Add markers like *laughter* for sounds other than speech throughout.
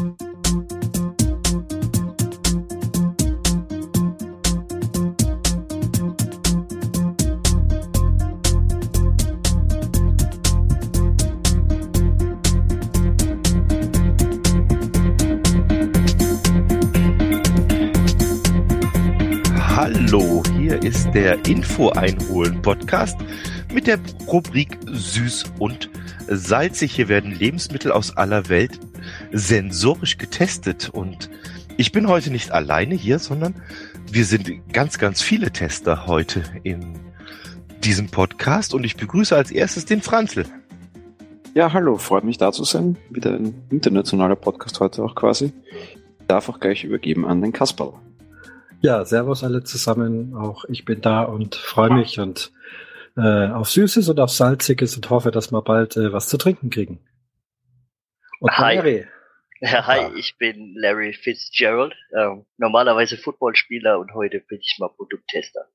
Hallo, hier ist der Info einholen Podcast mit der Rubrik Süß und Salzig. Hier werden Lebensmittel aus aller Welt sensorisch getestet und ich bin heute nicht alleine hier, sondern wir sind ganz, ganz viele Tester heute in diesem Podcast und ich begrüße als erstes den Franzl. Ja, hallo, freut mich da zu sein. Wieder ein internationaler Podcast heute auch quasi. Ich darf auch gleich übergeben an den Kasperl. Ja, servus alle zusammen. Auch ich bin da und freue mich und äh, auf Süßes und auf Salziges und hoffe, dass wir bald äh, was zu trinken kriegen. Und hi. Larry. Ja, hi, ich bin Larry Fitzgerald, ähm, normalerweise Footballspieler und heute bin ich mal Produkttester.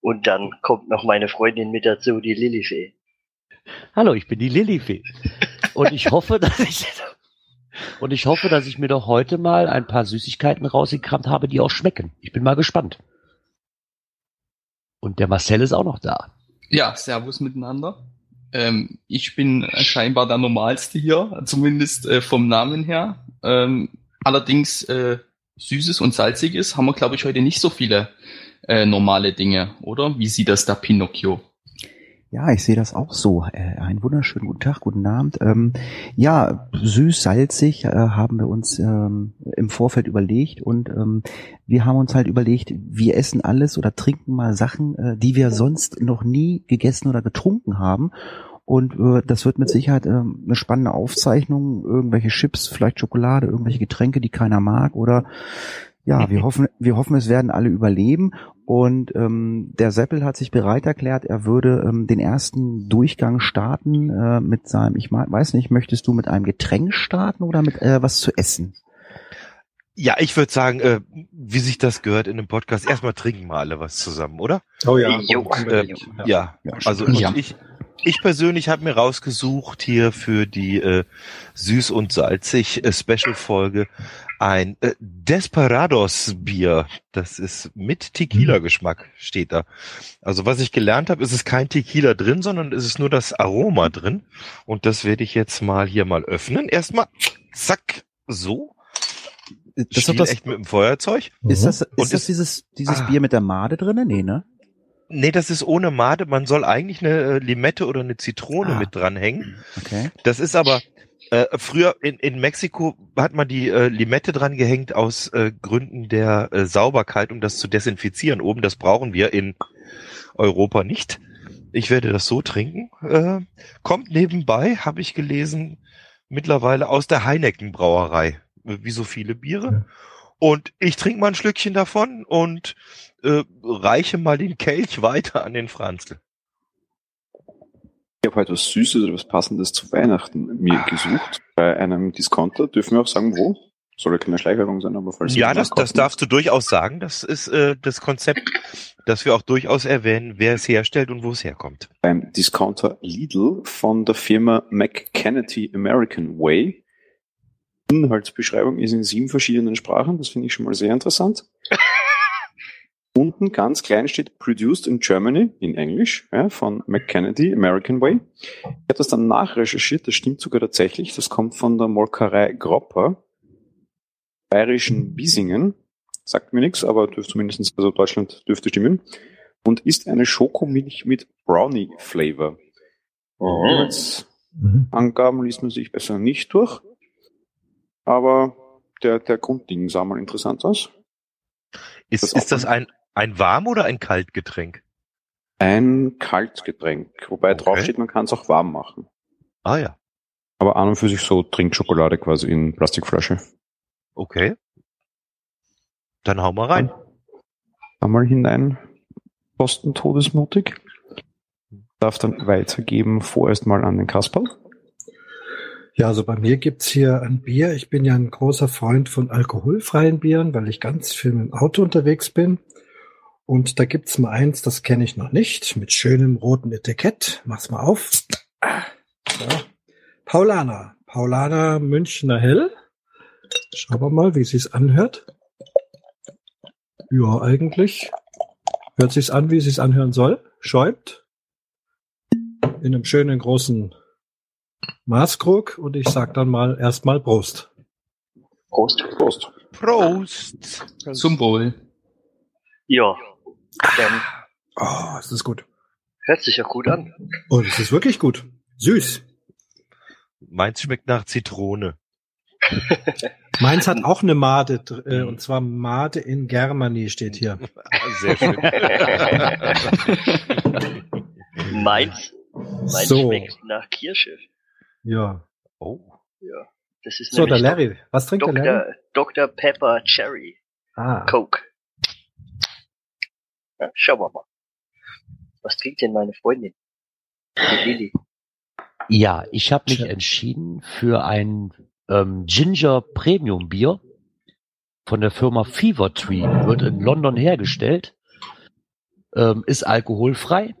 Und dann kommt noch meine Freundin mit dazu, die Lilifee. Hallo, ich bin die Lilifee. Und ich hoffe, dass ich und ich hoffe, dass ich mir doch heute mal ein paar Süßigkeiten rausgekramt habe, die auch schmecken. Ich bin mal gespannt. Und der Marcel ist auch noch da. Ja, Servus miteinander. Ähm, ich bin scheinbar der Normalste hier, zumindest äh, vom Namen her. Ähm, allerdings äh, Süßes und Salziges haben wir, glaube ich, heute nicht so viele äh, normale Dinge, oder? Wie sieht das da Pinocchio? Ja, ich sehe das auch so. Äh, einen wunderschönen guten Tag, guten Abend. Ähm, ja, süß, salzig äh, haben wir uns ähm, im Vorfeld überlegt und ähm, wir haben uns halt überlegt, wir essen alles oder trinken mal Sachen, äh, die wir sonst noch nie gegessen oder getrunken haben. Und äh, das wird mit Sicherheit äh, eine spannende Aufzeichnung. Irgendwelche Chips, vielleicht Schokolade, irgendwelche Getränke, die keiner mag oder ja, wir *laughs* hoffen, wir hoffen, es werden alle überleben. Und ähm, der Seppel hat sich bereit erklärt, er würde ähm, den ersten Durchgang starten äh, mit seinem, ich weiß nicht, möchtest du mit einem Getränk starten oder mit äh, was zu essen? Ja, ich würde sagen, äh, wie sich das gehört in einem Podcast, erstmal trinken wir alle was zusammen, oder? Oh ja. Jo, äh, ja. ja, also ja. ich, ich persönlich habe mir rausgesucht hier für die äh, süß und salzig äh, Special Folge ein äh, Desperados Bier. Das ist mit Tequila Geschmack steht da. Also was ich gelernt habe, ist es kein Tequila drin, sondern es ist nur das Aroma drin und das werde ich jetzt mal hier mal öffnen. Erstmal zack so. Das ist das echt mit dem Feuerzeug. Ist das ist und das dieses dieses ah. Bier mit der Made drinne? Nee, ne? Nee, das ist ohne Made. Man soll eigentlich eine äh, Limette oder eine Zitrone ah. mit dranhängen. Okay. Das ist aber äh, früher in, in Mexiko hat man die äh, Limette dran gehängt aus äh, Gründen der äh, Sauberkeit, um das zu desinfizieren. Oben, das brauchen wir in Europa nicht. Ich werde das so trinken. Äh, kommt nebenbei, habe ich gelesen, mittlerweile aus der Heineken Brauerei, wie so viele Biere. Und ich trinke mal ein Schlückchen davon und äh, reiche mal den Kelch weiter an den Franzl. Ich habe heute was Süßes oder was Passendes zu Weihnachten mir gesucht. Bei einem Discounter. Dürfen wir auch sagen, wo? Soll ja keine Schleicherung sein, aber falls Ja, das, das darfst du durchaus sagen. Das ist äh, das Konzept, dass wir auch durchaus erwähnen, wer es herstellt und wo es herkommt. Beim Discounter Lidl von der Firma McKennedy American Way. Inhaltsbeschreibung ist in sieben verschiedenen Sprachen. Das finde ich schon mal sehr interessant. *laughs* Unten ganz klein steht Produced in Germany in Englisch ja, von McKennedy, American Way. Ich habe das dann nachrecherchiert, das stimmt sogar tatsächlich. Das kommt von der Molkerei Gropper, bayerischen Biesingen. Sagt mir nichts, aber dürfte zumindest, also Deutschland dürfte stimmen. Und ist eine Schokomilch mit Brownie-Flavor. Oh. Mhm. Angaben liest man sich besser nicht durch. Aber der, der Grundding sah mal interessant aus. Ist das, ist das ein, ein warm oder ein Kaltgetränk? Ein Kaltgetränk, wobei okay. draufsteht, man kann es auch warm machen. Ah ja. Aber an und für sich so Trinkschokolade quasi in Plastikflasche. Okay. Dann hau mal rein. Einmal hinein. Posten todesmutig. Darf dann weitergeben vorerst mal an den Kasperl. Ja, also bei mir gibt's hier ein Bier. Ich bin ja ein großer Freund von alkoholfreien Bieren, weil ich ganz viel mit dem Auto unterwegs bin. Und da gibt's mal eins, das kenne ich noch nicht, mit schönem roten Etikett. Mach's mal auf. So. Paulaner. Paulaner Münchner Hell. Schauen wir mal, wie es sich anhört. Ja, eigentlich hört sich's an, wie es sich anhören soll. Schäumt. In einem schönen großen Maßkrug und ich sag dann mal erstmal Prost. Prost. Prost. Prost. Zum Wohl. Ja, dann Oh, es ist gut. hört sich ja gut an. Oh, das ist wirklich gut. Süß. Meins schmeckt nach Zitrone. *laughs* Meins hat auch eine Made, äh, und zwar Made in Germany steht hier. Sehr schön. *laughs* Meins, meins So. schmeckt nach Kirsche. Ja. oh. Ja, das ist So, der nämlich Larry. Was trinkt der Larry? Dr. Dr. Pepper Cherry Ah, Coke. Ja, schauen wir mal. Was trinkt denn meine Freundin? Die Lilly. Ja, ich habe mich entschieden für ein ähm, Ginger Premium Bier von der Firma Fever Tree. Wird in London hergestellt, ähm, ist alkoholfrei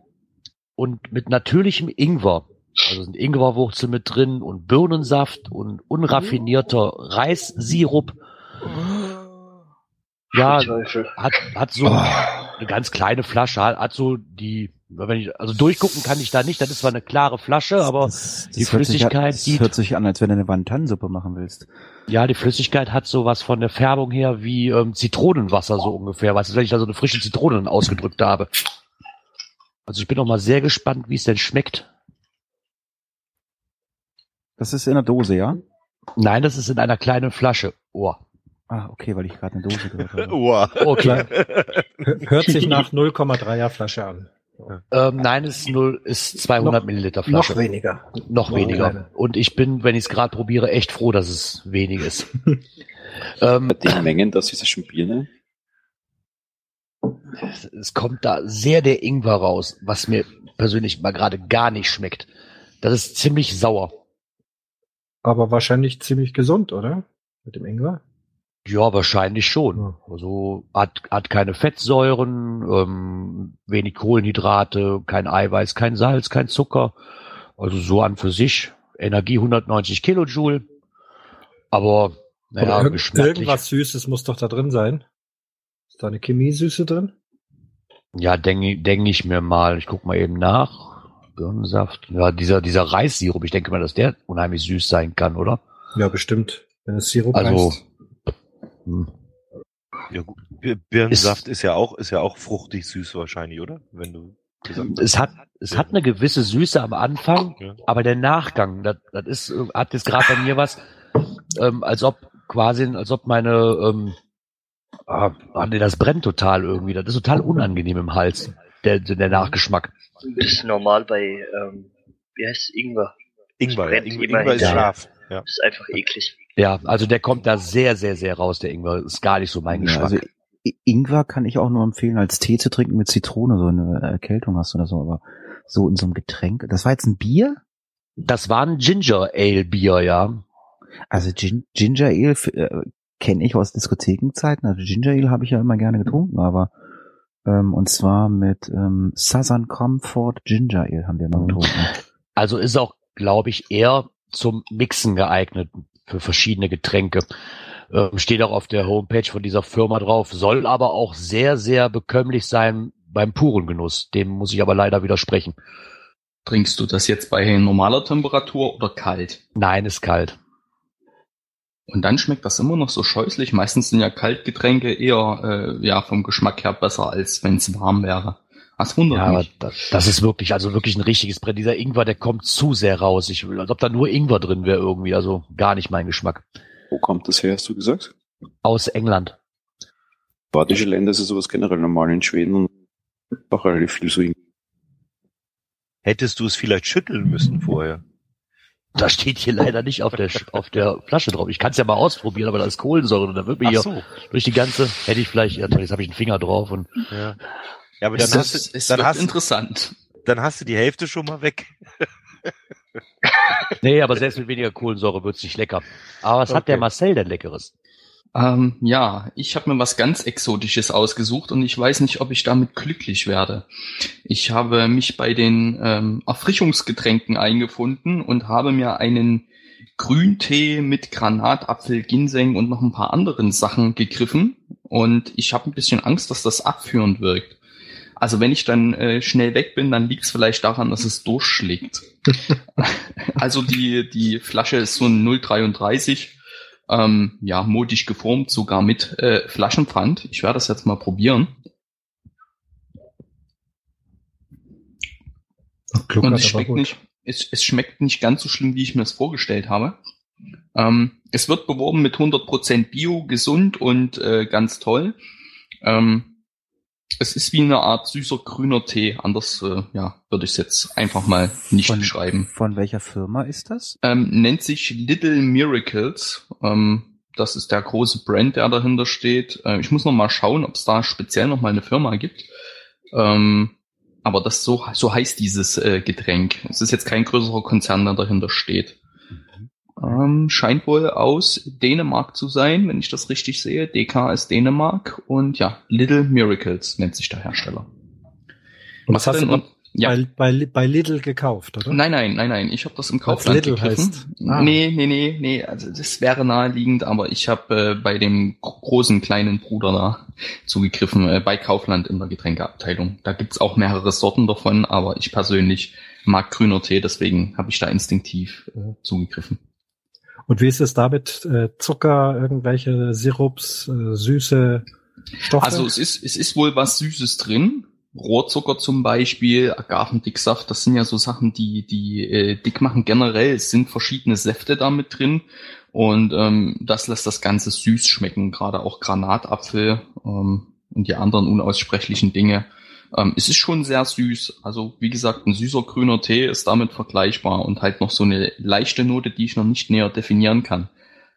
und mit natürlichem Ingwer. Also sind Ingwerwurzel mit drin und Birnensaft und unraffinierter Reissirup. Ja, hat, hat so eine ganz kleine Flasche, hat, hat so die, wenn ich, also durchgucken kann ich da nicht, das ist zwar eine klare Flasche, aber das, die hört sich Flüssigkeit, das hört sich an, als wenn du eine Wantansuppe machen willst. ja, die Flüssigkeit hat sowas von der Färbung her wie ähm, Zitronenwasser so ungefähr, weißt du, wenn ich da so eine frische Zitrone ausgedrückt habe. Also ich bin noch mal sehr gespannt, wie es denn schmeckt. Das ist in der Dose, ja? Nein, das ist in einer kleinen Flasche. Oh, Ah, okay, weil ich gerade eine Dose gehört habe. Wow. okay. Hör- hört sich nach 0,3er Flasche an. ähm, nein, es ist null, ist 200 Noch- Milliliter Flasche. Noch weniger. Noch weniger. Und ich bin, wenn ich es gerade probiere, echt froh, dass es wenig ist. *laughs* ähm, Bei den Mengen, das ist ja schon Bier, ne? es kommt da sehr der Ingwer raus, was mir persönlich mal gerade gar nicht schmeckt. Das ist ziemlich sauer. Aber wahrscheinlich ziemlich gesund, oder? Mit dem Ingwer? Ja, wahrscheinlich schon. Also hat, hat keine Fettsäuren, ähm, wenig Kohlenhydrate, kein Eiweiß, kein Salz, kein Zucker. Also so an für sich. Energie 190 Kilojoule. Aber naja, irg geschmacklich. irgendwas Süßes muss doch da drin sein. Ist da eine Chemiesüße drin? Ja, denke denk ich mir mal. Ich guck mal eben nach. Birnensaft. Ja, dieser, dieser Reissirup, ich denke mal, dass der unheimlich süß sein kann, oder? Ja, bestimmt. Wenn es Sirup Also, heißt. hm. Ja, gut. Bir- Birnensaft ist, ja auch, ist ja auch fruchtig süß wahrscheinlich, oder? Wenn du es hat, es hat eine gewisse Süße am Anfang, Ja. aber der Nachgang, das, das ist, hat jetzt gerade bei mir was, ähm, als ob quasi, als ob meine, ähm, ah, ah, nee, das brennt total irgendwie, das ist total unangenehm im Hals, der, der Nachgeschmack. Das ist normal bei, ähm, wie heißt es, Ingwer. Ingwer, ja. Ingwer, immer Ingwer ist scharf. Ja. Das ist einfach eklig. Ja, also der kommt da sehr, sehr, sehr raus, der Ingwer, ist gar nicht so mein Ja, Geschmack. also Ingwer kann ich auch nur empfehlen, als Tee zu trinken mit Zitrone, so eine Erkältung hast oder so, aber so in so einem Getränk. Das war jetzt ein Bier? Das war ein Ginger Ale Bier, ja. Also Gin Ginger Ale äh, kenne ich aus Diskothekenzeiten. Also Ginger Ale habe ich ja immer gerne getrunken, aber ähm, und zwar mit ähm, Southern Comfort Ginger Ale haben wir immer getrunken. Also ist auch, glaube ich, eher zum Mixen geeignet für verschiedene Getränke. Ähm, steht auch auf der Homepage von dieser Firma drauf, soll aber auch sehr, sehr bekömmlich sein beim puren Genuss. Dem muss ich aber leider widersprechen. Trinkst du das jetzt bei normaler Temperatur oder kalt? Nein, ist kalt. Und dann schmeckt das immer noch so scheußlich. Meistens sind ja Kaltgetränke eher äh, ja vom Geschmack her besser, als wenn es warm wäre. Das wundert Ja, aber mich. das, das ist wirklich, also wirklich ein richtiges Brett. Dieser Ingwer, der kommt zu sehr raus. Ich will, als ob da nur Ingwer drin wäre irgendwie. Also gar nicht mein Geschmack. Wo kommt das her, hast du gesagt? Aus England. Badische Länder ist ja sowas generell normal in Schweden und auch relativ viel so. Hättest du es vielleicht schütteln müssen vorher. Da steht hier leider nicht auf der, auf der Flasche drauf. Ich kann es ja mal ausprobieren, aber da ist Kohlensäure und da wird mir hier so. durch die ganze, hätte ich vielleicht, ja, toll, jetzt habe ich einen Finger drauf und Ja. Ja, aber dann ist- hast, du, es dann, hast, interessant. dann hast du die Hälfte schon mal weg. *laughs* nee, aber selbst mit weniger Kohlensäure wird's nicht lecker. Aber was hat Okay. der Marcel denn Leckeres? Ähm, ja, ich habe mir was ganz Exotisches ausgesucht und ich weiß nicht, ob ich damit glücklich werde. Ich habe mich bei den ähm, Erfrischungsgetränken eingefunden und habe mir einen Grüntee mit Granatapfel, Ginseng und noch ein paar anderen Sachen gegriffen. Und ich habe ein bisschen Angst, dass das abführend wirkt. Also wenn ich dann äh, schnell weg bin, dann liegt es vielleicht daran, dass es durchschlägt. *laughs* also die, die Flasche ist so ein 0,33, ähm, ja, modisch geformt, sogar mit äh, Flaschenpfand. Ich werde das jetzt mal probieren. Und es schmeckt nicht, es, es schmeckt nicht ganz so schlimm, wie ich mir das vorgestellt habe. Ähm, es wird beworben mit 100% Bio, gesund und äh, ganz toll. Ähm, es ist wie eine Art süßer grüner Tee. Anders, äh, ja, würde ich es jetzt einfach mal nicht von, beschreiben. Von welcher Firma ist das? Ähm, nennt sich Little Miracles. Ähm, das ist der große Brand, der dahinter steht. Äh, ich muss noch mal schauen, ob es da speziell noch mal eine Firma gibt. Ähm, aber das so, so heißt dieses äh, Getränk. Es ist jetzt kein größerer Konzern, der dahinter steht. Ähm, scheint wohl aus Dänemark zu sein, wenn ich das richtig sehe. DK ist Dänemark und ja, Little Miracles nennt sich der Hersteller. Und Was hast du denn, ja. bei, bei, bei Lidl gekauft, oder? Nein, nein, nein, nein. Ich habe das im Kaufland Lidl gegriffen. Heißt. Ah. Nee, nee, nee, nee. Also das wäre naheliegend, aber ich habe äh, bei dem großen kleinen Bruder da zugegriffen, äh, bei Kaufland in der Getränkeabteilung. Da gibt's auch mehrere Sorten davon, aber ich persönlich mag grüner Tee, deswegen habe ich da instinktiv äh, zugegriffen. Und wie ist es damit? Äh, Zucker, irgendwelche Sirups, äh, süße Stoffe? Also es ist, es ist wohl was Süßes drin. Rohrzucker zum Beispiel, Agavendicksaft, das sind ja so Sachen, die, die äh, dick machen. Generell es sind verschiedene Säfte damit drin und ähm, das lässt das Ganze süß schmecken, gerade auch Granatapfel ähm, und die anderen unaussprechlichen Dinge. Ähm, es ist schon sehr süß. Also wie gesagt, ein süßer grüner Tee ist damit vergleichbar und halt noch so eine leichte Note, die ich noch nicht näher definieren kann.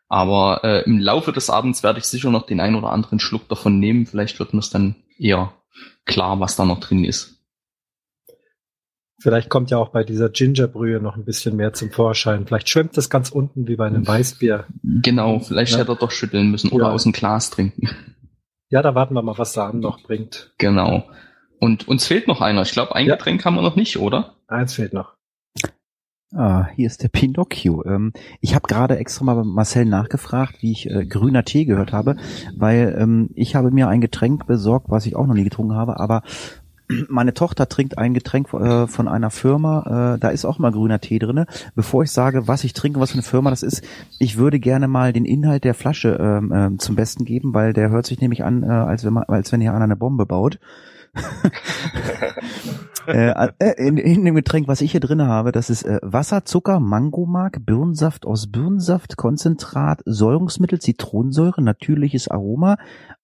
Aber äh, im Laufe des Abends werde ich sicher noch den ein oder anderen Schluck davon nehmen. Vielleicht wird mir es dann eher klar, was da noch drin ist. Vielleicht kommt ja auch bei dieser Gingerbrühe noch ein bisschen mehr zum Vorschein. Vielleicht schwimmt das ganz unten wie bei einem Weißbier. Genau, vielleicht ja. hätte er doch schütteln müssen oder ja. aus dem Glas trinken. Ja, da warten wir mal, was Abend noch bringt. Genau. Und uns fehlt noch einer. Ich glaube, ein ja. Getränk haben wir noch nicht, oder? Eins fehlt noch. Ah, hier ist der Pinocchio. Ähm, ich habe gerade extra mal bei Marcel nachgefragt, wie ich äh, grüner Tee gehört habe, weil ähm, ich habe mir ein Getränk besorgt, was ich auch noch nie getrunken habe, aber *clears throat* meine Tochter trinkt ein Getränk äh, von einer Firma, äh, da ist auch mal grüner Tee drinne. Bevor ich sage, was ich trinke, was für eine Firma das ist, ich würde gerne mal den Inhalt der Flasche ähm, äh, zum Besten geben, weil der hört sich nämlich an, äh, als wenn man, als wenn hier einer eine Bombe baut. *laughs* *laughs* Äh, äh, in, in dem Getränk, was ich hier drin habe, das ist äh, Wasser, Zucker, Mangomark, Birnensaft aus Birnensaft, Konzentrat, Säurungsmittel, Zitronensäure, natürliches Aroma,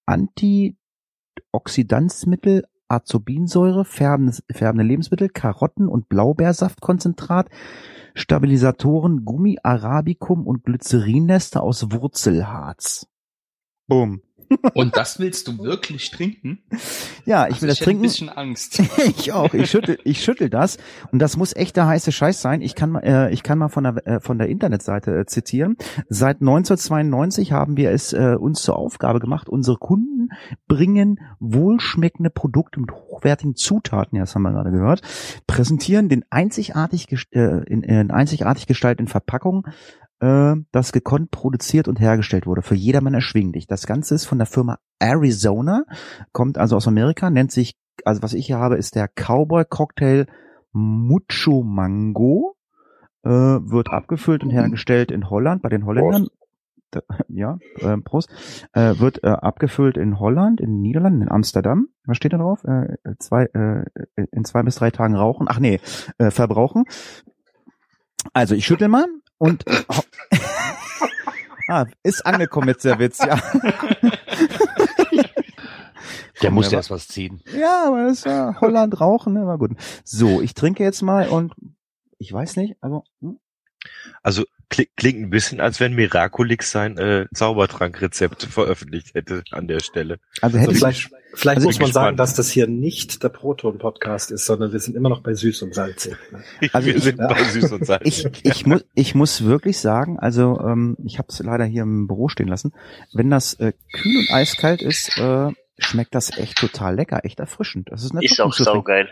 Antioxidanzmittel, Azobinsäure, färbende, färbende Lebensmittel, Karotten- und Blaubeersaftkonzentrat, Stabilisatoren, Gummi, Arabicum und Glycerinnester aus Wurzelharz. Boom. Und das willst du wirklich trinken? Ja, ich also will das ich trinken. ein bisschen Angst. *laughs* ich auch. Ich schüttel, ich schüttel das. Und das muss echt der heiße Scheiß sein. Ich kann mal, äh, ich kann mal von der äh, von der Internetseite äh, zitieren. Seit 1992 haben wir es äh, uns zur Aufgabe gemacht, unsere Kunden bringen wohlschmeckende Produkte mit hochwertigen Zutaten, ja, das haben wir gerade gehört, präsentieren den einzigartig äh, in, in einzigartig gestalteten Verpackungen äh, das gekonnt produziert und hergestellt wurde. Für jedermann erschwinglich. Das Ganze ist von der Firma Arizona, kommt also aus Amerika, nennt sich, also was ich hier habe, ist der Cowboy Cocktail Mucho Mango. Äh, wird abgefüllt und hergestellt in Holland bei den Holländern. Da, ja, äh, Prost. Äh, wird äh, abgefüllt in Holland, in den Niederlanden, in Amsterdam. Was steht da drauf? Äh, zwei, äh, in zwei bis drei Tagen rauchen. Ach nee, äh, verbrauchen. Also ich schüttel mal. Und ah, ist angekommen jetzt der Witz, ja. *laughs* Der muss ja erst was ziehen. Ja, aber das ist ja Holland rauchen, ne? War gut. So, ich trinke jetzt mal und ich weiß nicht, also. Hm? Also klingt ein bisschen, als wenn Miraculix sein äh, Zaubertrankrezept veröffentlicht hätte an der Stelle. Also, hätte also vielleicht, vielleicht also muss man sagen, dass das hier nicht der Proton-Podcast ist, sondern wir sind immer noch bei süß und salzig. *laughs* Also wir ich, sind bei süß und salzig. Ich, ich, muss, ich muss wirklich sagen, also ähm, ich habe es leider hier im Büro stehen lassen, wenn das äh, kühl und eiskalt ist, äh, schmeckt das echt total lecker, echt erfrischend. Das ist, ist auch saugeil.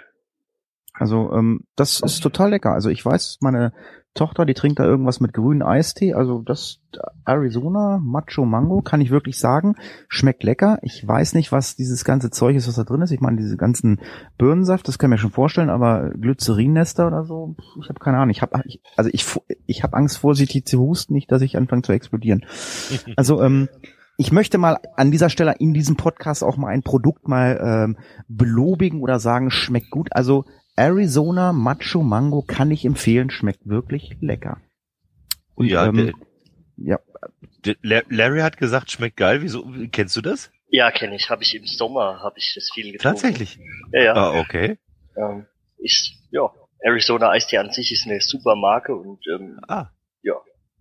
Also ähm, das ist total lecker. Also ich weiß, meine Tochter, die trinkt da irgendwas mit grünen Eistee. Also das Arizona Macho Mango kann ich wirklich sagen, schmeckt lecker. Ich weiß nicht, was dieses ganze Zeug ist, was da drin ist. Ich meine, diese ganzen Birnensaft, das kann ich mir schon vorstellen, aber Glycerinnester oder so, ich habe keine Ahnung. Ich habe also ich ich habe Angst vor sie zu husten, nicht, dass ich anfange zu explodieren. *laughs* Also ähm, ich möchte mal an dieser Stelle in diesem Podcast auch mal ein Produkt mal ähm, belobigen oder sagen, schmeckt gut. Also Arizona Macho Mango kann ich empfehlen, schmeckt wirklich lecker. Und, ja, ähm, der, ja. Larry hat gesagt, schmeckt geil. Wieso? Kennst du das? Ja, kenne ich. Habe ich im Sommer, habe ich das viel getrunken. Tatsächlich? Ja, ja. Ah, okay. Ähm, ist, ja, Arizona Eistee an sich ist eine super Marke und ähm, ah. ja,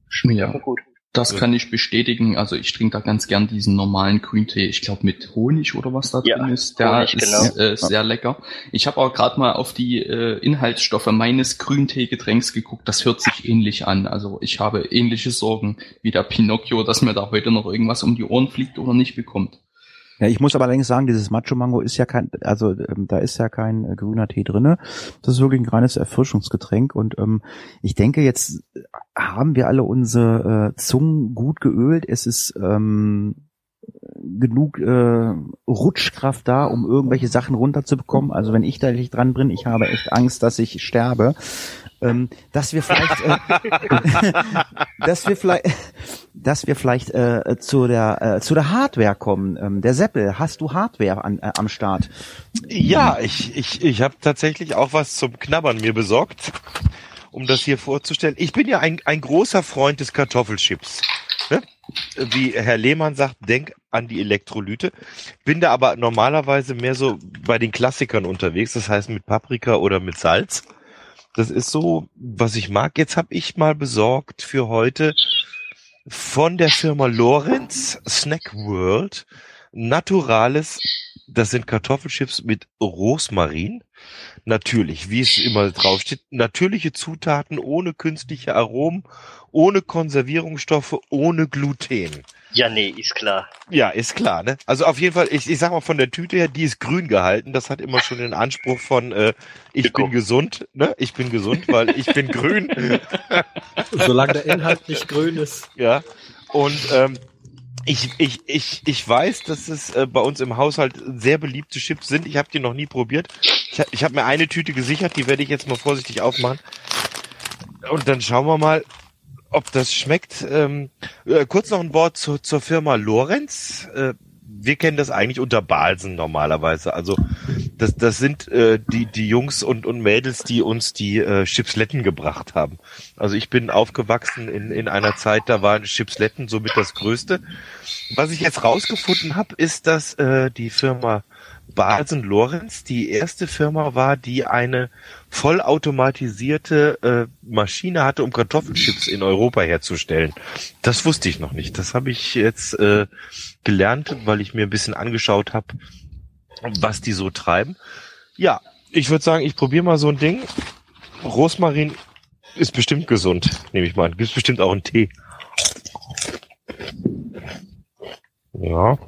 schmeckt ja. einfach gut. Das kann ich bestätigen. Also ich trinke da ganz gern diesen normalen Grüntee. Ich glaube mit Honig oder was da ja, drin ist. Der Honig, ist genau. äh, sehr lecker. Ich habe auch gerade mal auf die äh, Inhaltsstoffe meines Grüntee-Getränks geguckt. Das hört sich ähnlich an. Also ich habe ähnliche Sorgen wie der Pinocchio, dass mir da heute noch irgendwas um die Ohren fliegt oder nicht bekommt. Ja, ich muss aber allerdings sagen, dieses Macho Mango ist ja kein, also ähm, da ist ja kein äh, grüner Tee drinne. Das ist wirklich ein reines Erfrischungsgetränk und ähm, ich denke, jetzt haben wir alle unsere äh, Zungen gut geölt. Es ist ähm, genug äh, Rutschkraft da, um irgendwelche Sachen runterzubekommen. Also wenn ich da nicht dran bin, ich habe echt Angst, dass ich sterbe. Ähm, dass wir vielleicht, äh, *laughs* dass wir vielleicht, dass wir vielleicht äh, zu der äh, zu der Hardware kommen. Ähm, der Seppel, hast du Hardware an, äh, am Start? Ja, ich ich ich habe tatsächlich auch was zum Knabbern mir besorgt, um das hier vorzustellen. Ich bin ja ein ein großer Freund des Kartoffelchips. Ne? Wie Herr Lehmann sagt, denk an die Elektrolyte. Bin da aber normalerweise mehr so bei den Klassikern unterwegs, das heißt mit Paprika oder mit Salz. Das ist so, was ich mag. Jetzt habe ich mal besorgt für heute von der Firma Lorenz Snack World naturales, das sind Kartoffelchips mit Rosmarin. Natürlich, wie es immer draufsteht, natürliche Zutaten ohne künstliche Aromen, ohne Konservierungsstoffe, ohne Gluten. Ja, nee, ist klar. Ja, ist klar, ne? Also auf jeden Fall, ich, ich sag mal von der Tüte her, die ist grün gehalten. Das hat immer schon den Anspruch von äh, ich bin gesund, ne? Ich bin gesund, weil ich bin grün. *laughs* Solange der Inhalt nicht grün ist. Ja. Und ähm, ich, ich, ich, ich weiß, dass es äh, bei uns im Haushalt sehr beliebte Chips sind. Ich habe die noch nie probiert. Ich, ich habe mir eine Tüte gesichert, die werde ich jetzt mal vorsichtig aufmachen. Und dann schauen wir mal, ob das schmeckt. Ähm, äh, kurz noch ein Wort zu, zur Firma Lorenz. Äh, wir kennen das eigentlich unter Balsen normalerweise. Also das, das sind äh, die, die Jungs und, und Mädels, die uns die äh, Chipsletten gebracht haben. Also ich bin aufgewachsen in, in einer Zeit, da waren Chipsletten somit das Größte. Was ich jetzt rausgefunden habe, ist, dass äh, die Firma Balsen Lorenz die erste Firma war, die eine vollautomatisierte äh, Maschine hatte, um Kartoffelchips in Europa herzustellen. Das wusste ich noch nicht. Das habe ich jetzt äh, gelernt, weil ich mir ein bisschen angeschaut habe, was die so treiben. Ja, ich würde sagen, ich probiere mal so ein Ding. Rosmarin ist bestimmt gesund, nehme ich mal an. Gibt bestimmt auch einen Tee. Ja.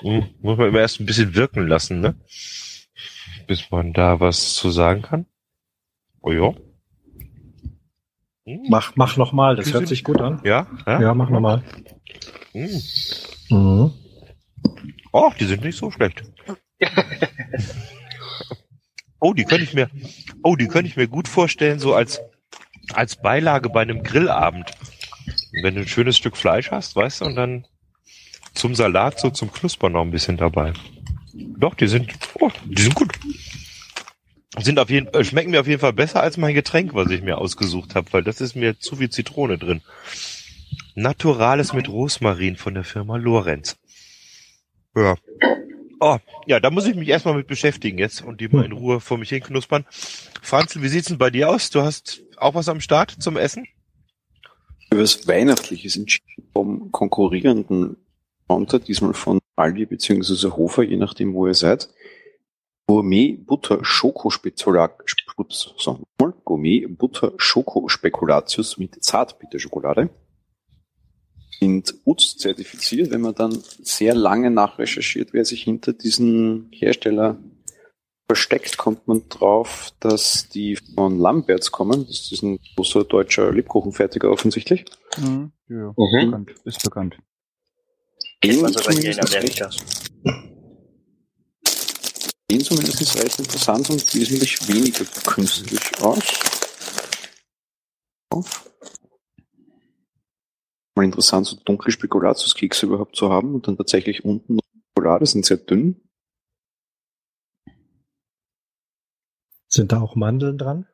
Hm, muss man immer erst ein bisschen wirken lassen, ne? Bis man da was zu sagen kann. Oh ja. Hm. Mach, mach noch mal, das hört sich gut an. Ja? Ja, ja mach noch mal. Hm. Mhm. Oh, die sind nicht so schlecht. oh, die könnte ich mir, oh, die könnte ich mir gut vorstellen, so als, als Beilage bei einem Grillabend. Wenn du ein schönes Stück Fleisch hast, weißt du, und dann zum Salat so zum Knuspern noch ein bisschen dabei. Doch, die sind, oh, die sind gut. Sind auf jeden, äh, schmecken mir auf jeden Fall besser als mein Getränk, was ich mir ausgesucht habe, weil das ist mir zu viel Zitrone drin. Naturales mit Rosmarin von der Firma Lorenz. Ja. Oh, ja, da muss ich mich erstmal mit beschäftigen jetzt und die mal in Ruhe vor mich hin knuspern. Franzl, wie sieht's denn bei dir aus? Du hast auch was am Start zum Essen? Was Weihnachtliches entschieden vom konkurrierenden Counter, diesmal von Aldi bzw. Hofer, je nachdem, wo ihr seid. Gourmet Butter Schoko Gourmet Butter Schoko Spekulatius mit Zartbitterschokolade sind UTS zertifiziert, wenn man dann sehr lange nachrecherchiert, wer sich hinter diesen Hersteller Versteckt kommt man drauf, dass die von Lamberts kommen. Das ist ein großer deutscher Lebkuchenfertiger offensichtlich. Mhm. Ja, mhm. bekannt. Ist bekannt. Man sogar hier in Amerika. Sehen zumindest recht interessant und wesentlich weniger künstlich aus. Mal interessant, so dunkle Spekulatiuskekse überhaupt zu haben und dann tatsächlich unten Schokolade sind sehr dünn. Sind da auch Mandeln dran?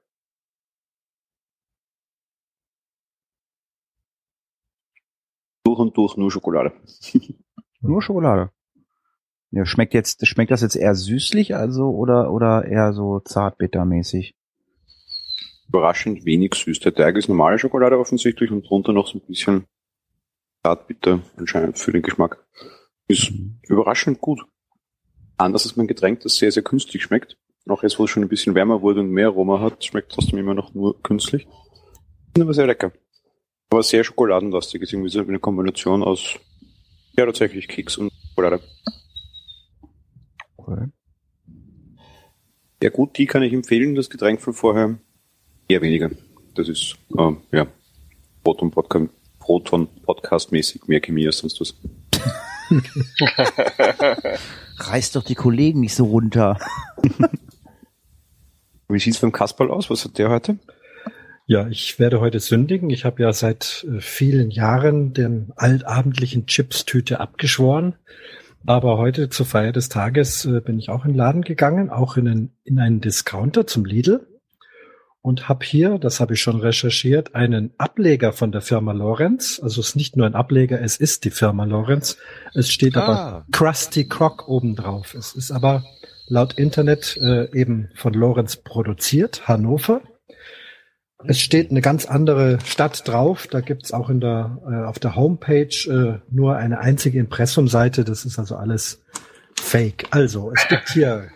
Durch und durch nur Schokolade. *laughs* nur Schokolade. Ja, schmeckt jetzt, schmeckt das jetzt eher süßlich, also, oder, oder eher so zartbittermäßig? Überraschend wenig süß. Der Teig ist normale Schokolade offensichtlich und drunter noch so ein bisschen zartbitter anscheinend für den Geschmack. Ist überraschend gut. Anders als mein Getränk, das sehr, sehr künstlich schmeckt. Auch jetzt, wo es schon ein bisschen wärmer wurde und mehr Aroma hat, schmeckt trotzdem immer noch nur künstlich. Ist aber sehr lecker. Aber sehr schokoladenlastig. Ist irgendwie so eine Kombination aus, ja, tatsächlich Keks und Schokolade. Okay. Ja gut, die kann ich empfehlen. Das Getränk von vorher eher weniger. Das ist, äh, ja, Proton Podcast, Proton Podcast mäßig mehr Chemie als sonst was. *laughs* Reiß doch die Kollegen nicht so runter. *laughs* Wie sieht's beim Kasperl aus? Was hat der heute? Ja, ich werde heute sündigen. Ich habe ja seit äh, vielen Jahren den altabendlichen Chips-Tüte abgeschworen. Aber heute zur Feier des Tages äh, bin ich auch in den Laden gegangen, auch in einen, in einen Discounter zum Lidl und habe hier, das habe ich schon recherchiert, einen Ableger von der Firma Lorenz. Also es ist nicht nur ein Ableger, es ist die Firma Lorenz. Es steht ah. aber Krusty Croc obendrauf. Es ist aber laut Internet äh, eben von Lorenz produziert, Hannover. Es steht eine ganz andere Stadt drauf. Da gibt's auch in der, äh, auf der Homepage äh, nur eine einzige Impressumseite. Das ist also alles Fake. Also, es gibt hier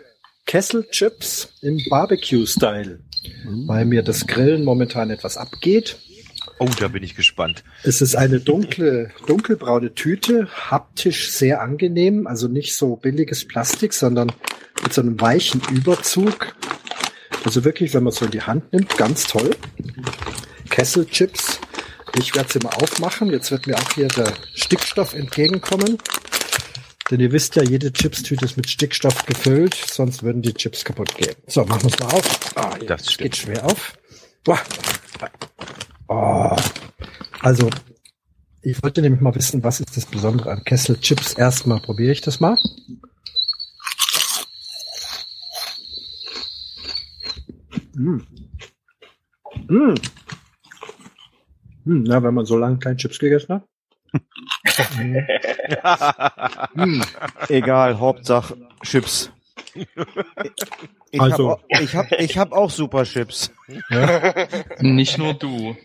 Kesselchips im Barbecue-Style, weil mir das Grillen momentan etwas abgeht. Oh, da bin ich gespannt. Es ist eine dunkle, dunkelbraune Tüte, haptisch sehr angenehm, also nicht so billiges Plastik, sondern mit so einem weichen Überzug. Also wirklich, wenn man so in die Hand nimmt, ganz toll. Kesselchips. Ich werde sie mal aufmachen. Jetzt wird mir auch hier der Stickstoff entgegenkommen. Denn ihr wisst ja, jede Chipstüte ist mit Stickstoff gefüllt, sonst würden die Chips kaputt gehen. So, machen wir es mal auf. Ah, das geht schwer auf. Boah. Oh. Also, ich wollte nämlich mal wissen, was ist das Besondere an Kessel Chips. Erstmal probiere ich das mal. Mm. Mm. Mm, na, wenn man so lange keine Chips gegessen hat. Mm. Egal, Hauptsache Chips. Ich also, habe ich hab, ich hab auch super Chips. Ja? Nicht nur du.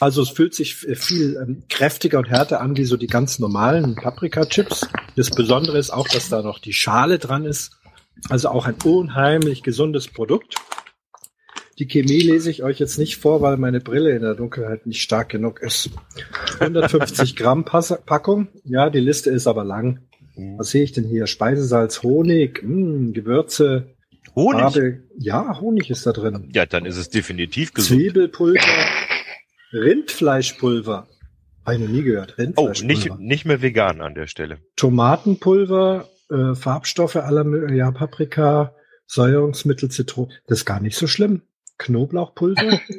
Also es fühlt sich viel ähm, kräftiger und härter an wie so die ganz normalen Paprika-Chips. Das Besondere ist auch, dass da noch die Schale dran ist. Also auch ein unheimlich gesundes Produkt. Die Chemie lese ich euch jetzt nicht vor, weil meine Brille in der Dunkelheit nicht stark genug ist. 150 *laughs* Gramm Packung. Ja, die Liste ist aber lang. Mhm. Was sehe ich denn hier? Speisesalz, Honig, mh, hm, Gewürze. Honig? Farbe. Ja, Honig ist da drin. Ja, dann ist es definitiv gesund. Zwiebelpulver, Rindfleischpulver. Habe ich noch nie gehört. Oh, nicht, nicht mehr vegan an der Stelle. Tomatenpulver, äh, Farbstoffe aller, ja, Paprika, Säuerungsmittel, Zitronen. Das ist gar nicht so schlimm. Knoblauchpulver. *laughs*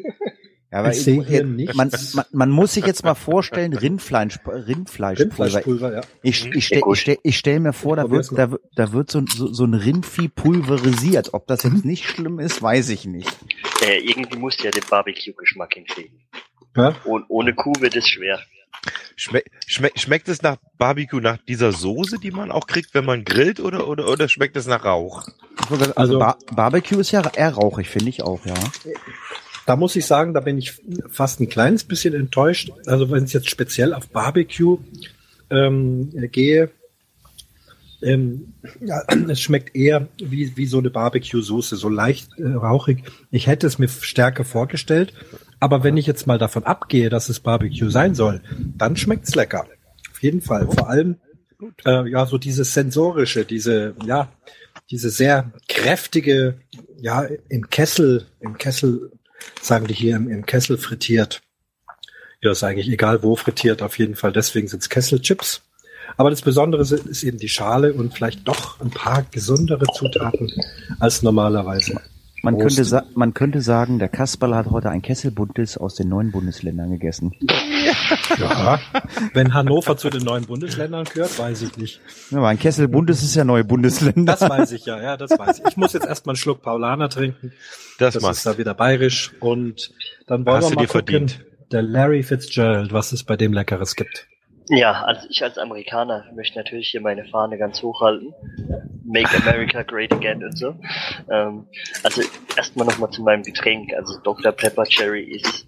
Ja, aber ich ich, man, man, man, muss sich jetzt mal vorstellen, *laughs* Rindfleisch, Rindfleischpulver. Ja. Ich, ich, stell, ich, stell, ich stell mir vor, da wird, da, da wird so, so, so ein Rindvieh pulverisiert. Ob das jetzt nicht schlimm ist, weiß ich nicht. Äh, irgendwie muss ja den Barbecue-Geschmack hinkriegen. Ja? Und ohne Kuh wird es schwer. Schme schme schmeckt es nach Barbecue, nach dieser Soße, die man auch kriegt, wenn man grillt, oder, oder, oder schmeckt es nach Rauch? Also Bar Barbecue ist ja eher rauchig, finde ich auch, ja. Da muss ich sagen, da bin ich fast ein kleines bisschen enttäuscht. Also wenn es jetzt speziell auf Barbecue ähm, gehe, ähm, ja, *clears throat* es schmeckt eher wie, wie so eine Barbecue-Soße, so leicht äh, rauchig. Ich hätte es mir stärker vorgestellt, aber wenn ich jetzt mal davon abgehe, dass es Barbecue sein soll, dann schmeckt's lecker. Auf jeden Fall. Vor allem, äh, ja, so dieses sensorische, diese, ja, diese sehr kräftige, ja, im Kessel, im Kessel, sagen die hier, im, im Kessel frittiert. Ja, ist eigentlich egal wo frittiert, auf jeden Fall. Deswegen sind es Kesselchips. Aber das Besondere ist eben die Schale und vielleicht doch ein paar gesundere Zutaten als normalerweise. Man könnte, man könnte sagen, der Kasperl hat heute ein Kesselbuntes aus den neuen Bundesländern gegessen. Ja, wenn Hannover zu den neuen Bundesländern gehört, weiß ich nicht. Ja, aber ein Kesselbundes ist ja neue Bundesländer. Das weiß ich ja, ja, das weiß ich. Ich muss jetzt erstmal einen Schluck Paulaner trinken. Das, das ist da wieder bayerisch. Und dann wollen Hast wir mal gucken, verdient. der Larry Fitzgerald, was es bei dem Leckeres gibt. Ja, also ich als Amerikaner möchte natürlich hier meine Fahne ganz hoch halten. Make America Great Again und so. Ähm, also erstmal nochmal zu meinem Getränk. Also Dr. Pepper Cherry ist,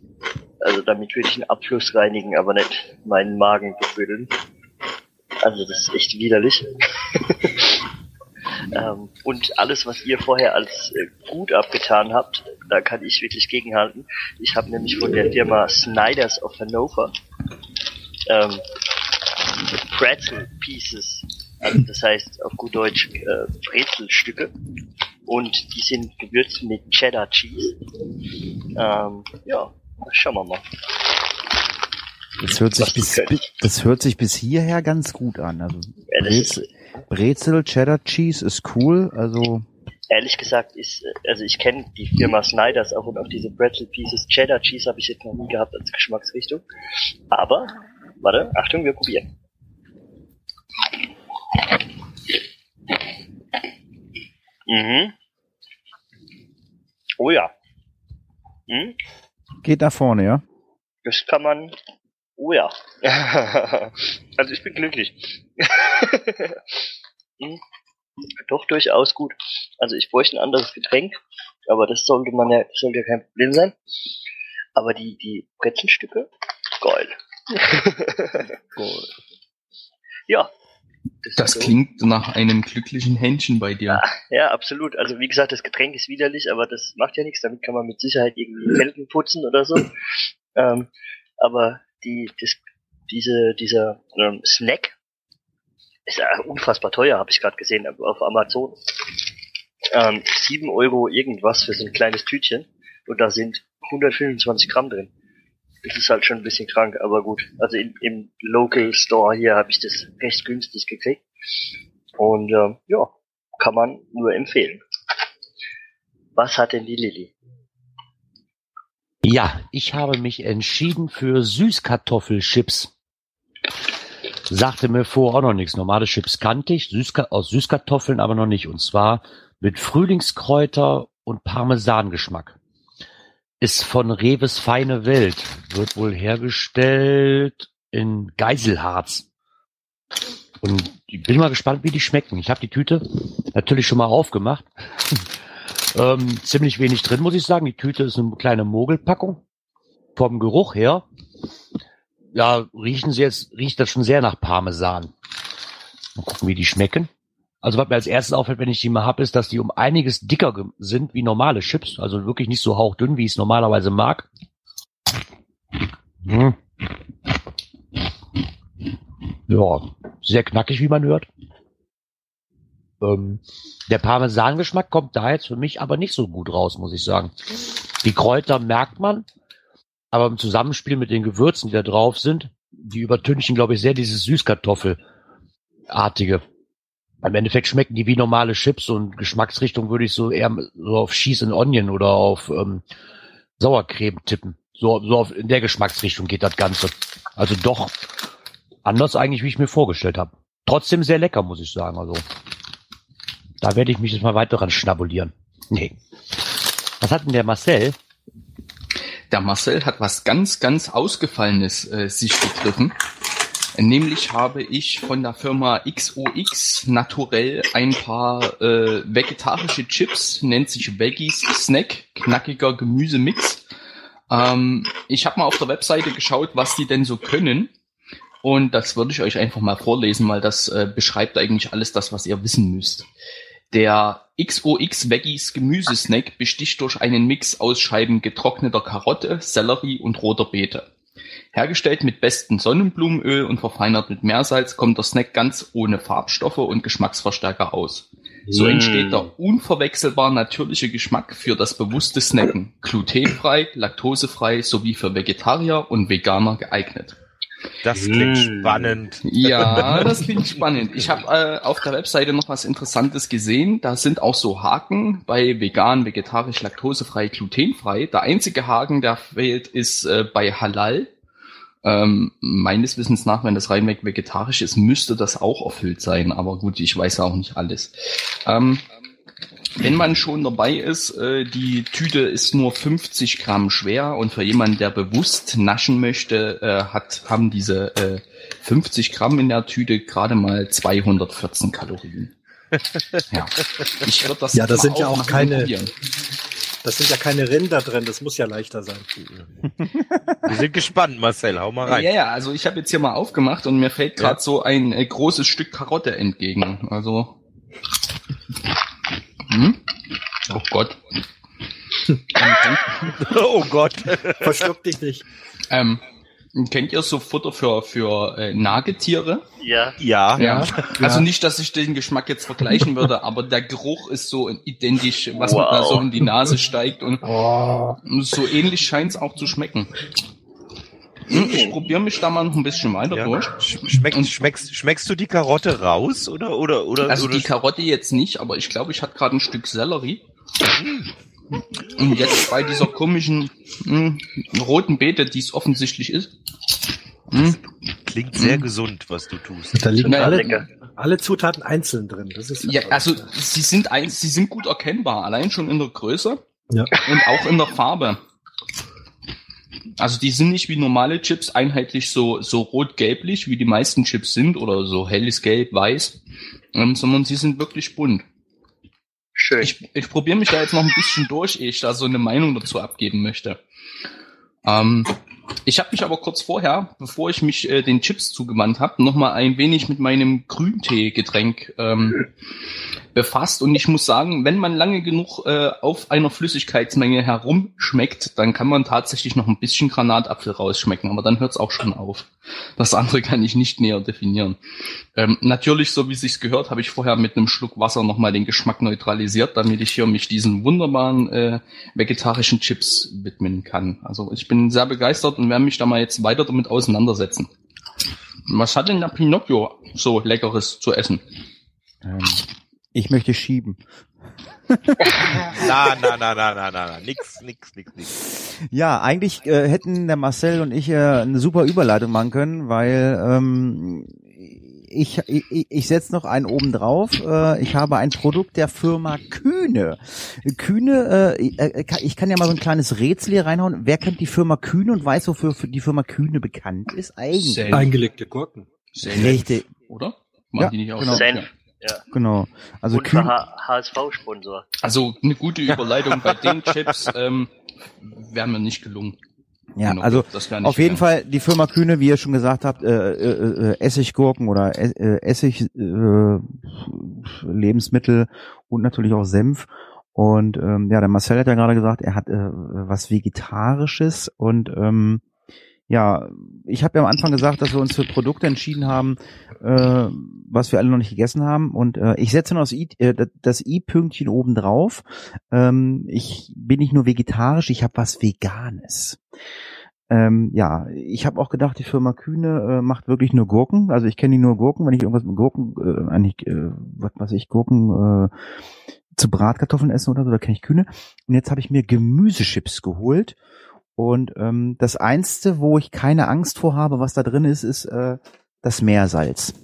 also damit würde ich einen Abfluss reinigen, aber nicht meinen Magen befüllen. Also das ist echt widerlich. *laughs* ähm, und alles, was ihr vorher als äh, gut abgetan habt, da kann ich wirklich gegenhalten. Ich habe nämlich von der Firma Snyders of Hannover ähm, Pretzel Pieces. Also das heißt auf gut Deutsch äh, Brezelstücke. Und die sind gewürzt mit Cheddar Cheese. Ähm, ja, schauen wir mal. Das hört, sich bis, das hört sich bis hierher ganz gut an. Also ja, Brezel, Brezel, Cheddar Cheese ist cool. Also ehrlich gesagt ist, also ich kenne die Firma Snyders auch und auch diese Brezel Pieces. Cheddar Cheese habe ich jetzt noch nie gehabt als Geschmacksrichtung. Aber, warte, Achtung, wir probieren. Mhm. Oh ja. Hm? Geht nach vorne, ja? Das kann man. Oh ja. *laughs* also ich bin glücklich. *laughs* hm? Doch durchaus gut. Also ich bräuchte ein anderes Getränk, aber das sollte man ja, sollte ja kein Problem sein. Aber die, die Brettchenstücke, geil. geil. *laughs* Ja, das, das so. klingt nach einem glücklichen Händchen bei dir. Ja, ja, absolut. Also wie gesagt, das Getränk ist widerlich, aber das macht ja nichts. Damit kann man mit Sicherheit irgendwie Felgen putzen oder so. ähm, aber die, das, diese, dieser ähm, Snack ist ja unfassbar teuer, habe ich gerade gesehen auf Amazon. Ähm, 7 Euro irgendwas für so ein kleines Tütchen und da sind 125 Gramm drin das ist halt schon ein bisschen krank, aber gut. Also in, im Local Store hier habe ich das recht günstig gekriegt. Und äh, ja, kann man nur empfehlen. Was hat denn die Lilly? Ja, ich habe mich entschieden für Süßkartoffelchips. Sagte mir vorher auch noch nichts. Normale Chips kannte ich, Süßka aus Süßkartoffeln aber noch nicht. Und zwar mit Frühlingskräuter und Parmesangeschmack ist von Reves Feine Welt, wird wohl hergestellt in Geiselharz. Und ich bin mal gespannt, wie die schmecken. Ich habe die Tüte natürlich schon mal aufgemacht. *laughs* ähm, ziemlich wenig drin, muss ich sagen. Die Tüte ist eine kleine Mogelpackung. Vom Geruch her, ja, riechen sie jetzt, riecht das schon sehr nach Parmesan. Mal gucken, wie die schmecken. Also was mir als erstes auffällt, wenn ich die mal hab, ist, dass die um einiges dicker sind wie normale Chips. Also wirklich nicht so hauchdünn, wie ich es normalerweise mag. Hm. Ja, sehr knackig, wie man hört. Ähm, der Parmesangeschmack kommt da jetzt für mich aber nicht so gut raus, muss ich sagen. Die Kräuter merkt man, aber im Zusammenspiel mit den Gewürzen, die da drauf sind, die übertünchen, glaube ich, sehr dieses Süßkartoffelartige. Im Endeffekt schmecken die wie normale Chips und Geschmacksrichtung würde ich so eher so auf Cheese and Onion oder auf ähm, Sauercreme tippen. So, so auf, in der Geschmacksrichtung geht das Ganze. Also doch anders eigentlich, wie ich mir vorgestellt habe. Trotzdem sehr lecker, muss ich sagen. Also da werde ich mich jetzt mal weiter dran schnabulieren. Nee. Was hat denn der Marcel? Der Marcel hat was ganz, ganz Ausgefallenes äh, sich gegriffen. Nämlich habe ich von der Firma XOX Naturell ein paar äh, vegetarische Chips, nennt sich Veggies Snack, knackiger Gemüsemix. Ähm, ich habe mal auf der Webseite geschaut, was die denn so können. Und das würde ich euch einfach mal vorlesen, weil das äh, beschreibt eigentlich alles das, was ihr wissen müsst. Der XOX Veggies Gemüsesnack besticht durch einen Mix aus Scheiben getrockneter Karotte, Sellerie und roter Beete. Hergestellt mit bestem Sonnenblumenöl und verfeinert mit Meersalz kommt der Snack ganz ohne Farbstoffe und Geschmacksverstärker aus. So mm. entsteht der unverwechselbar natürliche Geschmack für das bewusste Snacken. Glutenfrei, laktosefrei sowie für Vegetarier und Veganer geeignet. Das klingt mm. spannend. Ja, *laughs* das klingt spannend. Ich habe äh, auf der Webseite noch was Interessantes gesehen. Da sind auch so Haken bei vegan, vegetarisch, laktosefrei, glutenfrei. Der einzige Haken, der fehlt, ist äh, bei Halal. Ähm, meines Wissens nach, wenn das reinweg vegetarisch ist, müsste das auch erfüllt sein. Aber gut, ich weiß auch nicht alles. Ähm, wenn man schon dabei ist, äh, die Tüte ist nur 50 Gramm schwer und für jemanden, der bewusst naschen möchte, äh, hat, haben diese äh, 50 Gramm in der Tüte gerade mal 214 Kalorien. *laughs* ja, ich würde das. Ja, das sind ja auch keine. Das sind ja keine Rinder drin, das muss ja leichter sein. Wir sind gespannt, Marcel, hau mal rein. Ja, ja, also ich habe jetzt hier mal aufgemacht und mir fällt gerade ja. so ein äh, großes Stück Karotte entgegen. Also hm? Oh Gott. *laughs* oh Gott. Verschluck dich nicht. Ähm, kennt ihr so Futter für, für äh, Nagetiere? Ja. ja. Ja. Also nicht, dass ich den Geschmack jetzt vergleichen würde, *laughs* aber der Geruch ist so identisch, was wow. man da so in die Nase steigt und oh. so ähnlich scheint es auch zu schmecken. Hm, ich probiere mich da mal noch ein bisschen weiter ja. durch. Schmeckst, und schmeckst, schmeckst du die Karotte raus oder oder oder? Also oder die Karotte jetzt nicht, aber ich glaube, ich hatte gerade ein Stück Sellerie. Und jetzt bei dieser komischen mh, hm, roten Beete, die es offensichtlich ist. Mh, hm. Klingt sehr mh. gesund, was du tust. Da liegen alle, alle Zutaten einzeln drin. Das ist ja, also sie sind ein, sie sind gut erkennbar, allein schon in der Größe ja. und auch in der Farbe. Also die sind nicht wie normale Chips einheitlich so, so rot-gelblich, wie die meisten Chips sind, oder so helles Gelb, Weiß, ähm, sondern sie sind wirklich bunt. Schön. Ich, ich probiere mich da jetzt noch ein bisschen durch, ehe ich da so eine Meinung dazu abgeben möchte. Ähm, ich habe mich aber kurz vorher, bevor ich mich äh, den Chips zugewandt habe, noch mal ein wenig mit meinem Grüntee-Getränk ähm, befasst. Und ich muss sagen, wenn man lange genug äh, auf einer Flüssigkeitsmenge herumschmeckt, dann kann man tatsächlich noch ein bisschen Granatapfel rausschmecken. Aber dann hört es auch schon auf. Das andere kann ich nicht näher definieren. Ähm, natürlich, so wie es gehört, habe ich vorher mit einem Schluck Wasser noch mal den Geschmack neutralisiert, damit ich hier mich diesen wunderbaren äh, vegetarischen Chips widmen kann. Also ich bin sehr begeistert und werde mich da mal jetzt weiter damit auseinandersetzen. Was hat denn der Pinocchio so Leckeres zu essen? Ähm, ich möchte schieben. na, na, na, na, na, na, nix, nix, nix, nix. Ja, eigentlich äh, hätten der Marcel und ich äh, eine super Überleitung machen können, weil ähm, ich, ich, ich setze noch einen oben drauf. Äh, ich habe ein Produkt der Firma Kühne. Kühne, äh, äh ich kann ja mal so ein kleines Rätsel hier reinhauen. Wer kennt die Firma Kühne und weiß, wofür die Firma Kühne bekannt ist? Eigentlich. Senf. Eingelegte Gurken. Senf. Richtig. Oder? Machen ja, die nicht auch genau. Senf. Ja. Genau. Also Und HSV-Sponsor. Also eine gute Überleitung bei den Chips *laughs* ähm, wäre mir nicht gelungen. Ja, genau, also auf jeden Fall die Firma Kühne, wie ihr schon gesagt habt, äh, äh, äh Essiggurken oder äh, Essig äh, Lebensmittel und natürlich auch Senf. Und ähm, ja, der Marcel hat ja gerade gesagt, er hat äh, was Vegetarisches und ähm, ja, ich habe ja am Anfang gesagt, dass wir uns für Produkte entschieden haben, äh, was wir alle noch nicht gegessen haben. Und äh, ich setze noch das äh, I-Pünktchen oben drauf. Ähm, ich bin nicht nur vegetarisch, ich habe was Veganes. Ähm, ja, ich habe auch gedacht, die Firma Kühne äh, macht wirklich nur Gurken. Also ich kenne die nur Gurken, wenn ich irgendwas mit Gurken, äh, eigentlich, äh, was weiß ich, Gurken äh, zu Bratkartoffeln essen oder so, da kenne ich Kühne. Und jetzt habe ich mir Gemüsechips geholt und ähm, das Einzige, wo ich keine Angst vor habe, was da drin ist, ist äh, das Meersalz.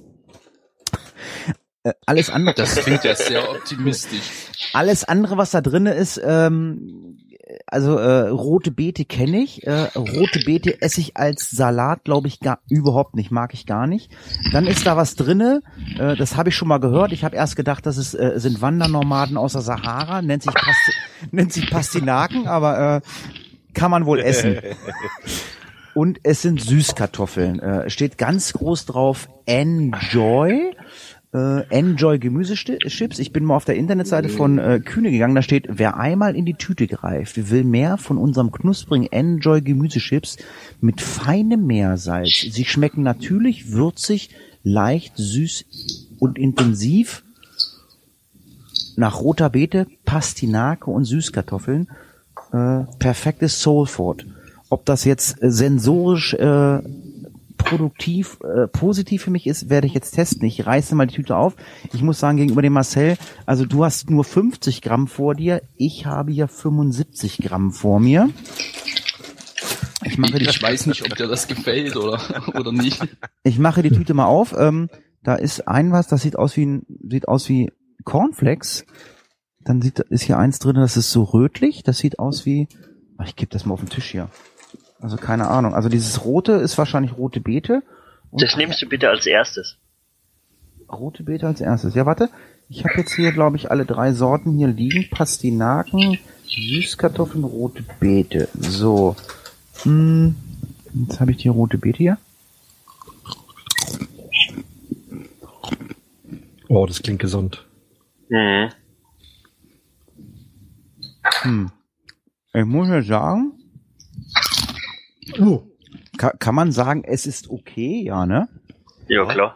Äh, alles andere. *laughs* Das klingt ja sehr optimistisch. Alles andere, was da drin ist, ähm, also äh, rote Beete kenne ich. Äh, rote Beete esse ich als Salat, glaube ich, gar überhaupt nicht, mag ich gar nicht. Dann ist da was drinne, äh, das habe ich schon mal gehört. Ich habe erst gedacht, das ist, äh, sind Wandernomaden aus der Sahara, nennt sich, Past *laughs* nennt sich Pastinaken, aber äh, kann man wohl essen. *laughs* Und es sind Süßkartoffeln. Äh, steht ganz groß drauf Enjoy. Äh, Enjoy Gemüsechips. Ich bin mal auf der Internetseite von äh, Kühne gegangen. Da steht, wer einmal in die Tüte greift, will mehr von unserem knusprigen Enjoy Gemüsechips mit feinem Meersalz. Sie schmecken natürlich, würzig, leicht, süß und intensiv nach roter Beete, Pastinake und Süßkartoffeln. Äh, perfektes Soul Food. Ob das jetzt äh, sensorisch äh, produktiv, äh, positiv für mich ist, werde ich jetzt testen. Ich reiße mal die Tüte auf. Ich muss sagen, gegenüber dem Marcel, also du hast nur 50 Gramm vor dir, ich habe ja 75 Gramm vor mir. Ich, mache die, ich weiß nicht, ob dir das gefällt oder, *laughs* oder nicht. Ich mache die Tüte mal auf. Ähm, da ist ein was, das sieht aus wie ein, sieht aus wie Cornflakes. Dann sieht, ist hier eins drin, das ist so rötlich. Das sieht aus wie, ich gebe das mal auf den Tisch hier. Also keine Ahnung. Also dieses rote ist wahrscheinlich rote Beete. das nimmst du bitte als erstes. Rote Beete als erstes. Ja, warte. Ich habe jetzt hier, glaube ich, alle drei Sorten hier liegen. Pastinaken, Süßkartoffeln, rote Beete. So. Hm. Jetzt habe ich die rote Beete hier. Oh, das klingt gesund. Mhm. Hm. Ich muss ja sagen, oh. kann, kann man sagen, es ist okay, ja, ne? Ja, klar.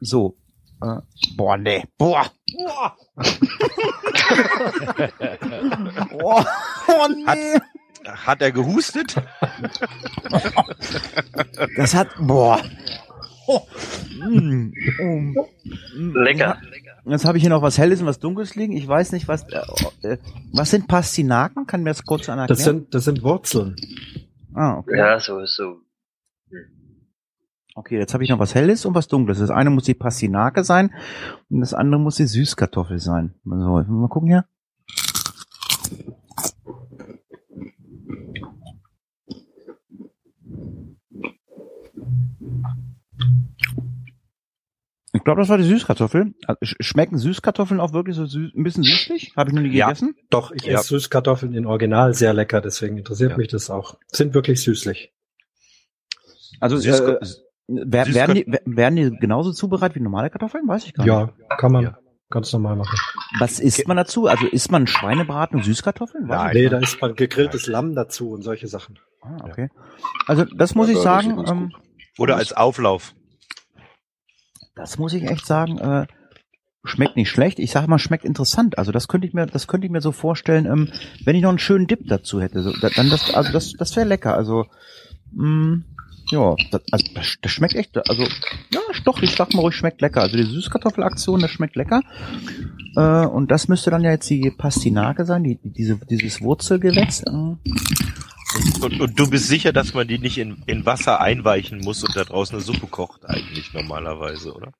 So. Äh, boah, nee. Boah. Boah. boah. *laughs* Oh, nee. Hat, hat er gehustet? das hat, boah. Mm, Lecker. Jetzt habe ich hier noch was Helles und was Dunkles liegen. Ich weiß nicht, was. Äh, äh, was sind Pastinaken? Kann mir das kurz einer erklären? Das sind, das sind Wurzeln. Ah, okay. Ja, so, so. Okay, jetzt habe ich noch was Helles und was Dunkles. Das eine muss die Pastinake sein und das andere muss die Süßkartoffel sein. So, mal gucken hier. Ich glaube, das war die Süßkartoffel. Also, schmecken Süßkartoffeln auch wirklich so süß, ein bisschen süßlich? Habe ich noch nie ja, gegessen? Doch, ich ja. esse Süßkartoffeln in Original sehr lecker, deswegen interessiert ja. mich das auch. Sind wirklich süßlich. Also Süß äh, wer, werden, die, werden die genauso zubereitet wie normale Kartoffeln? Weiß ich gar nicht. Ja, kann man ganz normal machen. Was isst man dazu? Also isst man Schweinebraten und Süßkartoffeln? Weiß Nein, nee, da isst man gegrilltes Lamm dazu und solche Sachen. Ah, okay. Also das muss ich sagen. Ähm, Oder als Auflauf. Das muss ich echt sagen, äh, schmeckt nicht schlecht. Ich sage mal, schmeckt interessant. Also das könnte ich mir, das könnte ich mir so vorstellen, ähm, wenn ich noch einen schönen Dip dazu hätte. So, dann das, also das, das wäre lecker. Also mh, mm, ja, das, also das, das schmeckt echt. Also ja, doch, ich sag mal ruhig, schmeckt lecker. Also die Süßkartoffelaktion, das schmeckt lecker. Äh, und das müsste dann ja jetzt die Pastinake sein, die, diese, dieses Wurzelgewächs. Äh, und, und, du bist sicher, dass man die nicht in, in Wasser einweichen muss und da draußen eine Suppe kocht eigentlich normalerweise, oder?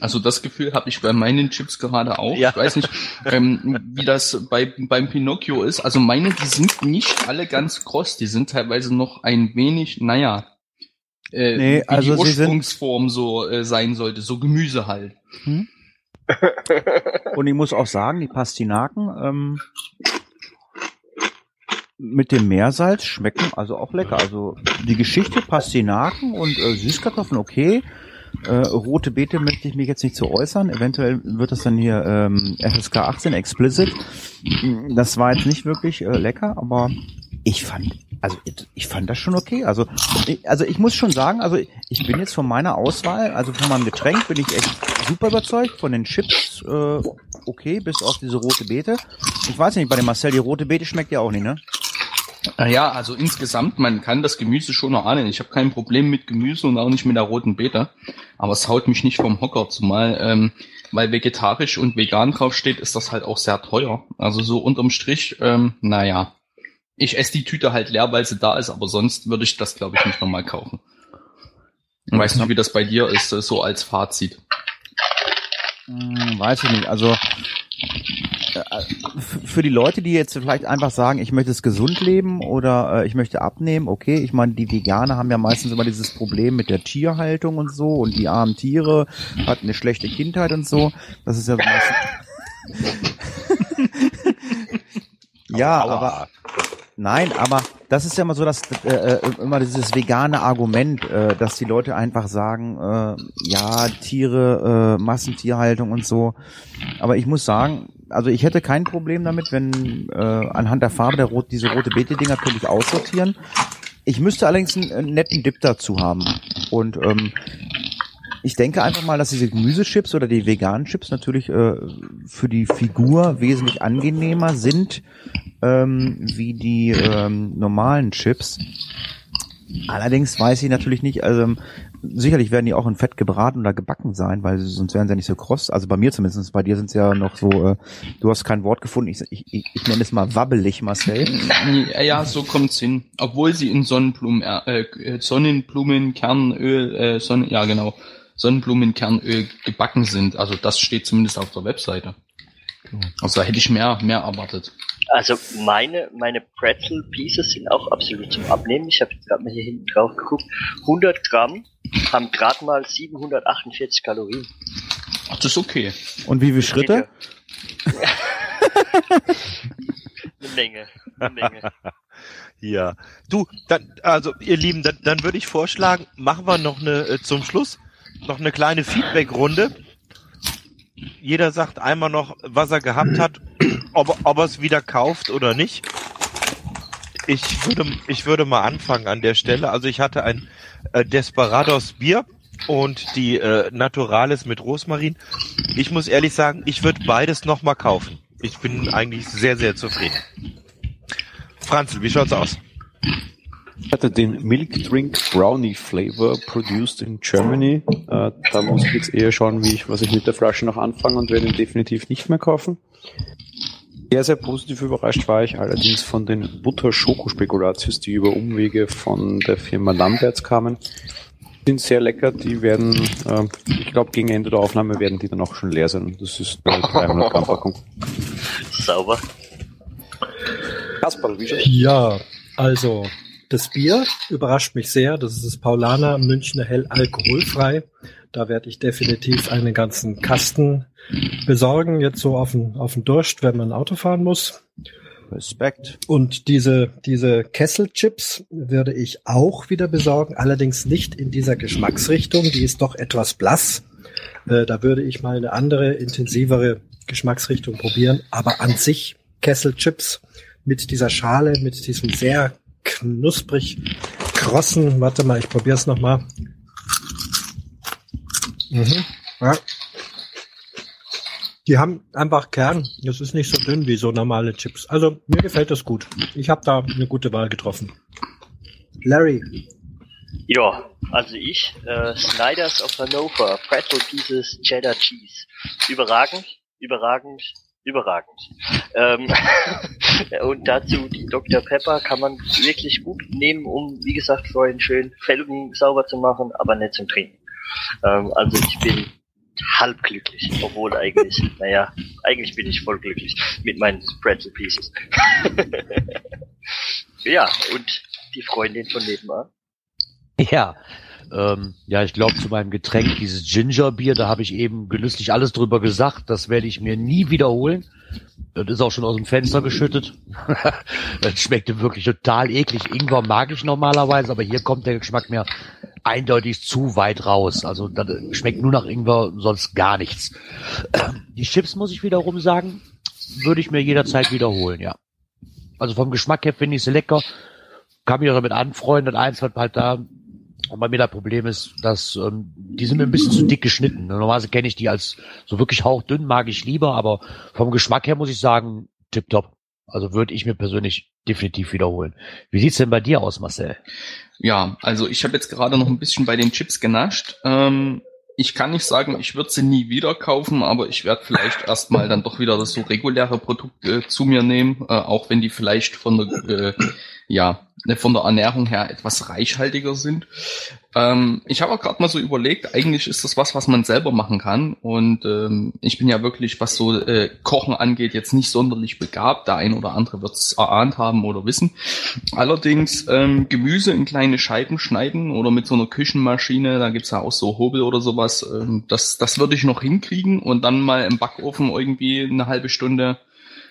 Also das Gefühl habe ich bei meinen Chips gerade auch. Ja. Ich weiß nicht, ähm, wie das bei beim Pinocchio ist. Also meine, die sind nicht alle ganz kross, die sind teilweise noch ein wenig, naja, äh, nee, wie also die Ursprungsform so äh, sein sollte, so Gemüse halt. Hm? *laughs* und ich muss auch sagen, die Pastinaken, ähm, mit dem Meersalz schmecken also auch lecker. Also die Geschichte Pastinaken und äh, Süßkartoffeln okay. Äh, rote Beete möchte ich mich jetzt nicht zu äußern. Eventuell wird das dann hier ähm, FSK 18 explicit. Das war jetzt nicht wirklich äh, lecker, aber ich fand, also ich fand das schon okay. Also, ich, also ich muss schon sagen, also ich bin jetzt von meiner Auswahl, also von meinem Getränk bin ich echt super überzeugt. Von den Chips äh, okay, bis auf diese rote Beete. Ich weiß nicht, bei dem Marcel die rote Beete schmeckt ja auch nicht, ne? Ja, also insgesamt, man kann das Gemüse schon noch ahnen. Ich habe kein Problem mit Gemüse und auch nicht mit der roten Beete. Aber es haut mich nicht vom Hocker, zumal ähm, weil vegetarisch und vegan draufsteht, ist das halt auch sehr teuer. Also so unterm Strich, ähm, naja. Ich esse die Tüte halt leer, weil sie da ist, aber sonst würde ich das, glaube ich, nicht nochmal kaufen. Ich weiß nicht, wie das bei dir ist, so als Fazit. Hm, weiß ich nicht. Also äh, für die Leute, die jetzt vielleicht einfach sagen, ich möchte es gesund leben oder äh, ich möchte abnehmen, okay, ich meine, die Veganer haben ja meistens immer dieses Problem mit der Tierhaltung und so und die armen Tiere hatten eine schlechte Kindheit und so. Das ist ja meistens *laughs* Ja, aber Nein, aber das ist ja immer so, dass äh, äh, immer dieses vegane Argument, äh, dass die Leute einfach sagen, äh, ja Tiere, äh, Massentierhaltung und so. Aber ich muss sagen, also ich hätte kein Problem damit, wenn äh, anhand der Farbe der rot, diese rote Beete-Dinger könnte ich aussortieren. Ich müsste allerdings einen, einen netten Dip dazu haben. Und ähm, ich denke einfach mal, dass diese Gemüsechips oder die veganen Chips natürlich äh, für die Figur wesentlich angenehmer sind ähm, wie die ähm, normalen Chips. Allerdings weiß ich natürlich nicht, also sicherlich werden die auch in Fett gebraten oder gebacken sein, weil sonst wären sie ja nicht so kross. Also bei mir zumindest, bei dir sind sie ja noch so, äh, du hast kein Wort gefunden, ich, ich, ich, ich nenne es mal wabbelig, Marcel. Ja, so kommt's hin. Obwohl sie in Sonnenblumen, äh, äh Sonnenblumenkernöl, äh, Sonnen, ja genau, Sonnenblumenkernöl gebacken sind. Also das steht zumindest auf der Webseite. Also da hätte ich mehr, mehr erwartet. Also meine, meine Pretzel Pieces sind auch absolut zum Abnehmen. Ich habe jetzt gerade mal hier hinten drauf geguckt. 100 Gramm haben gerade mal 748 Kalorien. Ach, das ist okay. Und wie viele Schritte? *laughs* eine Menge, eine Menge. ja. Du, dann, also ihr Lieben, dann, dann würde ich vorschlagen, machen wir noch eine äh, zum Schluss noch eine kleine Feedback-Runde. Jeder sagt einmal noch, was er gehabt hat, ob, ob er es wieder kauft oder nicht. Ich würde, ich würde mal anfangen an der Stelle. Also ich hatte ein äh, Desperados Bier und die äh, Naturales mit Rosmarin. Ich muss ehrlich sagen, ich würde beides nochmal kaufen. Ich bin eigentlich sehr, sehr zufrieden. Franzl, wie schaut's aus? Ich hatte den Milk Drink Brownie Flavor produced in Germany. Äh, da muss ich jetzt eher schauen, wie ich, was ich mit der Flasche noch anfange und werde ihn definitiv nicht mehr kaufen. Sehr, sehr positiv überrascht war ich allerdings von den Butter-Schoko-Spekulatius, die über Umwege von der Firma Lamberts kamen. Die sind sehr lecker, die werden, äh, ich glaube, gegen Ende der Aufnahme werden die dann auch schon leer sein. Das ist eine 300 Gramm Packung. Sauber. Kasperl, wie Ja, also das Bier überrascht mich sehr. Das ist das Paulaner Münchner Hell alkoholfrei. Da werde ich definitiv einen ganzen Kasten besorgen, jetzt so auf den, auf den Durst, wenn man Auto fahren muss. Respekt. Und diese, diese Kesselchips würde ich auch wieder besorgen, allerdings nicht in dieser Geschmacksrichtung. Die ist doch etwas blass. Äh, da würde ich mal eine andere, intensivere Geschmacksrichtung probieren. Aber an sich Kesselchips mit dieser Schale, mit diesem sehr knusprig krossen, warte mal, ich probiere es nochmal. Mhm. Ja. Die haben einfach Kern. Das ist nicht so dünn wie so normale Chips. Also mir gefällt das gut. Ich habe da eine gute Wahl getroffen. Larry. Ja, also ich, äh, Snyders of Hannover, Pretzel Pieces Cheddar Cheese. Überragend, überragend, überragend. Ähm, *laughs* und dazu die Dr. Pepper kann man wirklich gut nehmen, um, wie gesagt, vorhin schön Felgen sauber zu machen, aber nicht zum Trinken. Ähm, also ich bin halb glücklich, obwohl eigentlich, *laughs* naja, eigentlich bin ich voll glücklich mit meinen Pretzel Pieces. *laughs* ja, und die Freundin von nebenan. Ja, ähm, ja, ich glaube zu meinem Getränk, dieses Gingerbier, da habe ich eben genüsslich alles drüber gesagt. Das werde ich mir nie wiederholen. Das ist auch schon aus dem Fenster geschüttet. *laughs* das schmeckte wirklich total eklig. Ingwer mag ich normalerweise, aber hier kommt der Geschmack mir eindeutig zu weit raus. Also das schmeckt nur nach Ingwer, sonst gar nichts. Die Chips, muss ich wiederum sagen, würde ich mir jederzeit wiederholen, ja. Also vom Geschmack her finde ich sie lecker. Kann mich auch damit anfreunden. Eins hat halt da und bei mir das Problem ist, dass ähm, die sind mir ein bisschen zu dick geschnitten. Normalerweise kenne ich die als so wirklich hauchdünn, mag ich lieber, aber vom Geschmack her muss ich sagen, tipptopp. Also würde ich mir persönlich definitiv wiederholen. Wie sieht's denn bei dir aus, Marcel? Ja, also ich habe jetzt gerade noch ein bisschen bei den Chips genascht. Ähm, ich kann nicht sagen, ich würde sie nie wieder kaufen, aber ich werde vielleicht *laughs* erstmal dann doch wieder das so reguläre Produkte zu mir nehmen, äh, auch wenn die vielleicht von der äh, ja von der Ernährung her etwas reichhaltiger sind. Ähm, ich habe auch gerade mal so überlegt, eigentlich ist das was, was man selber machen kann. Und ähm, ich bin ja wirklich, was so äh, Kochen angeht, jetzt nicht sonderlich begabt. Der ein oder andere wird es erahnt haben oder wissen. Allerdings ähm, Gemüse in kleine Scheiben schneiden oder mit so einer Küchenmaschine, da gibt's ja auch so Hobel oder sowas. Ähm, das, das würde ich noch hinkriegen und dann mal im Backofen irgendwie eine halbe Stunde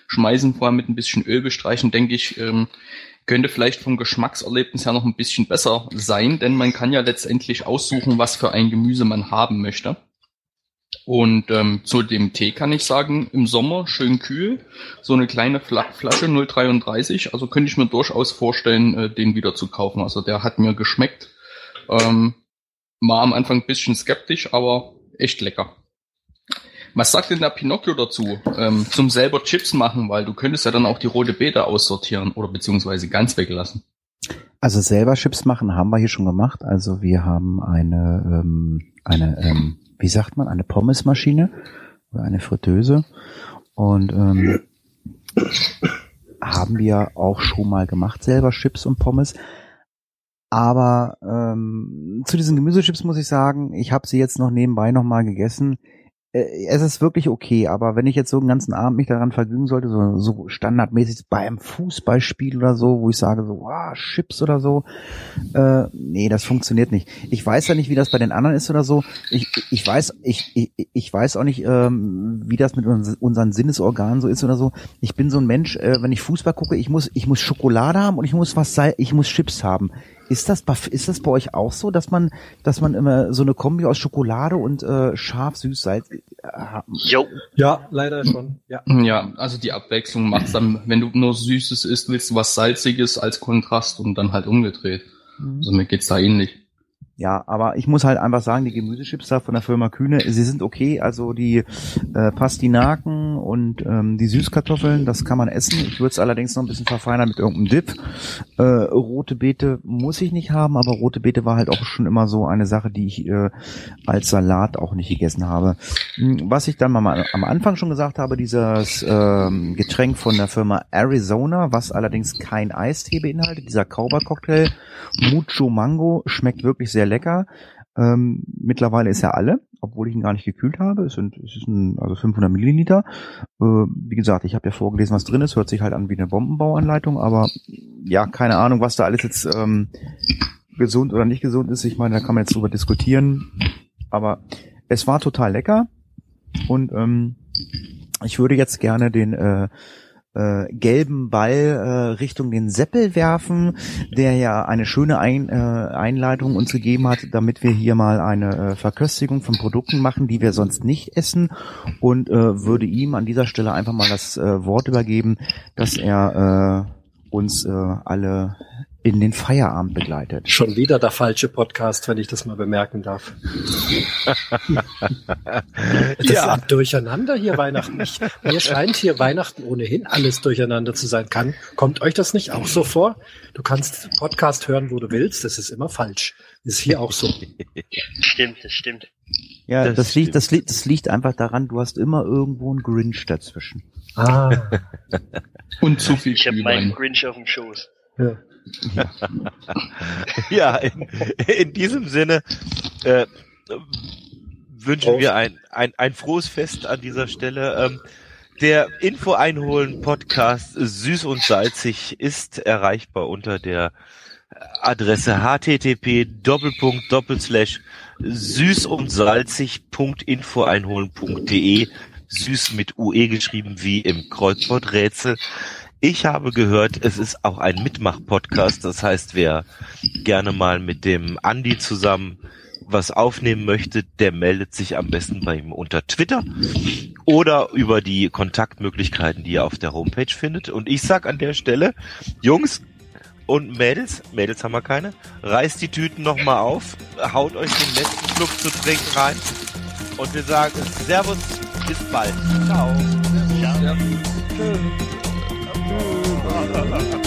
schmeißen, vorher mit ein bisschen Öl bestreichen, denke ich, ähm, könnte vielleicht vom Geschmackserlebnis her noch ein bisschen besser sein, denn man kann ja letztendlich aussuchen, was für ein Gemüse man haben möchte. Und ähm, zu dem Tee kann ich sagen, im Sommer schön kühl, so eine kleine Fla Flasche 0,33, also könnte ich mir durchaus vorstellen, äh, den wieder zu kaufen. Also der hat mir geschmeckt. Ähm, War am Anfang ein bisschen skeptisch, aber echt lecker. Was sagt denn der Pinocchio dazu? Ähm, zum selber Chips machen, weil du könntest ja dann auch die rote Beete aussortieren oder beziehungsweise ganz weglassen. Also selber Chips machen haben wir hier schon gemacht. Also wir haben eine, ähm, eine, ähm, wie sagt man, eine Pommesmaschine oder eine Fritteuse und ähm, haben wir auch schon mal gemacht, selber Chips und Pommes. Aber ähm, zu diesen Gemüsechips muss ich sagen, ich habe sie jetzt noch nebenbei noch mal gegessen es ist wirklich okay, aber wenn ich jetzt so einen ganzen Abend mich daran vergnügen sollte, so, so standardmäßig beim Fußballspiel oder so, wo ich sage so, wow, Chips oder so, äh, nee, das funktioniert nicht. Ich weiß ja nicht, wie das bei den anderen ist oder so. Ich, ich weiß, ich, ich, ich weiß auch nicht, ähm, wie das mit unseren Sinnesorganen so ist oder so. Ich bin so ein Mensch, äh, wenn ich Fußball gucke, ich muss, ich muss Schokolade haben und ich muss was, ich muss Chips haben. Ist das, ist das bei euch auch so, dass man, dass man immer so eine Kombi aus Schokolade und äh, scharf, süß, salz? Äh, jo. Ja, leider schon. Ja. ja, also die Abwechslung macht's dann, wenn du nur Süßes isst, willst du was Salziges als Kontrast und dann halt umgedreht. Mhm. Also mir geht's da ähnlich. Ja, aber ich muss halt einfach sagen, die Gemüsechips da von der Firma Kühne, sie sind okay. Also die äh, Pastinaken und ähm, die Süßkartoffeln, das kann man essen. Ich würde es allerdings noch ein bisschen verfeinern mit irgendeinem Dip. Äh, rote Beete muss ich nicht haben, aber rote Beete war halt auch schon immer so eine Sache, die ich äh, als Salat auch nicht gegessen habe. Hm, was ich dann mal am Anfang schon gesagt habe, dieses ähm, Getränk von der Firma Arizona, was allerdings kein Eistee beinhaltet, dieser Kauber-Cocktail, Mucho Mango, schmeckt wirklich sehr sehr lecker. Ähm, mittlerweile ist er alle, obwohl ich ihn gar nicht gekühlt habe. Es sind, es ist ein, also 500 Milliliter. Äh, wie gesagt, ich habe ja vorgelesen, was drin ist. Hört sich halt an wie eine Bombenbauanleitung, aber ja, keine Ahnung, was da alles jetzt ähm, gesund oder nicht gesund ist. Ich meine, da kann man jetzt drüber diskutieren. Aber es war total lecker und ähm, ich würde jetzt gerne den äh, äh, gelben Ball äh, Richtung den Seppel werfen, der ja eine schöne Ein, äh, Einleitung uns gegeben hat, damit wir hier mal eine äh, Verköstigung von Produkten machen, die wir sonst nicht essen. Und äh, würde ihm an dieser Stelle einfach mal das äh, Wort übergeben, dass er äh, uns äh, alle in den Feierabend begleitet. Schon wieder der falsche Podcast, wenn ich das mal bemerken darf. das ja. ist durcheinander hier Weihnachten. Ich, mir scheint hier Weihnachten ohnehin alles durcheinander zu sein. Kann, kommt euch das nicht auch so vor? Du kannst Podcast hören, wo du willst. Das ist immer falsch. Das ist hier auch so. Stimmt, das stimmt. Ja, das, das liegt, das liegt, das liegt einfach daran, du hast immer irgendwo einen Grinch dazwischen. Ah. Und zu viel Ich habe meinen Grinch auf dem Schoß. Ja. Ja, in, in, diesem Sinne äh, wünschen wir ein, ein, ein frohes Fest an dieser Stelle. Ähm, der Info einholen Podcast Süß und Salzig ist erreichbar unter der Adresse http doppelpunkt doppelslash süß und salzig.info einholen.de süß mit UE geschrieben wie im Kreuzworträtsel. Ich habe gehört, es ist auch ein Mitmach-Podcast. Das heißt, wer gerne mal mit dem Andi zusammen was aufnehmen möchte, der meldet sich am besten bei ihm unter Twitter oder über die Kontaktmöglichkeiten, die ihr auf der Homepage findet. Und ich sag an der Stelle, Jungs und Mädels, Mädels haben wir keine, reißt die Tüten nochmal auf, haut euch den letzten Schluck zu trinken rein und wir sagen Servus, bis bald. Ciao. Ciao. Ciao. Ha Move. *laughs*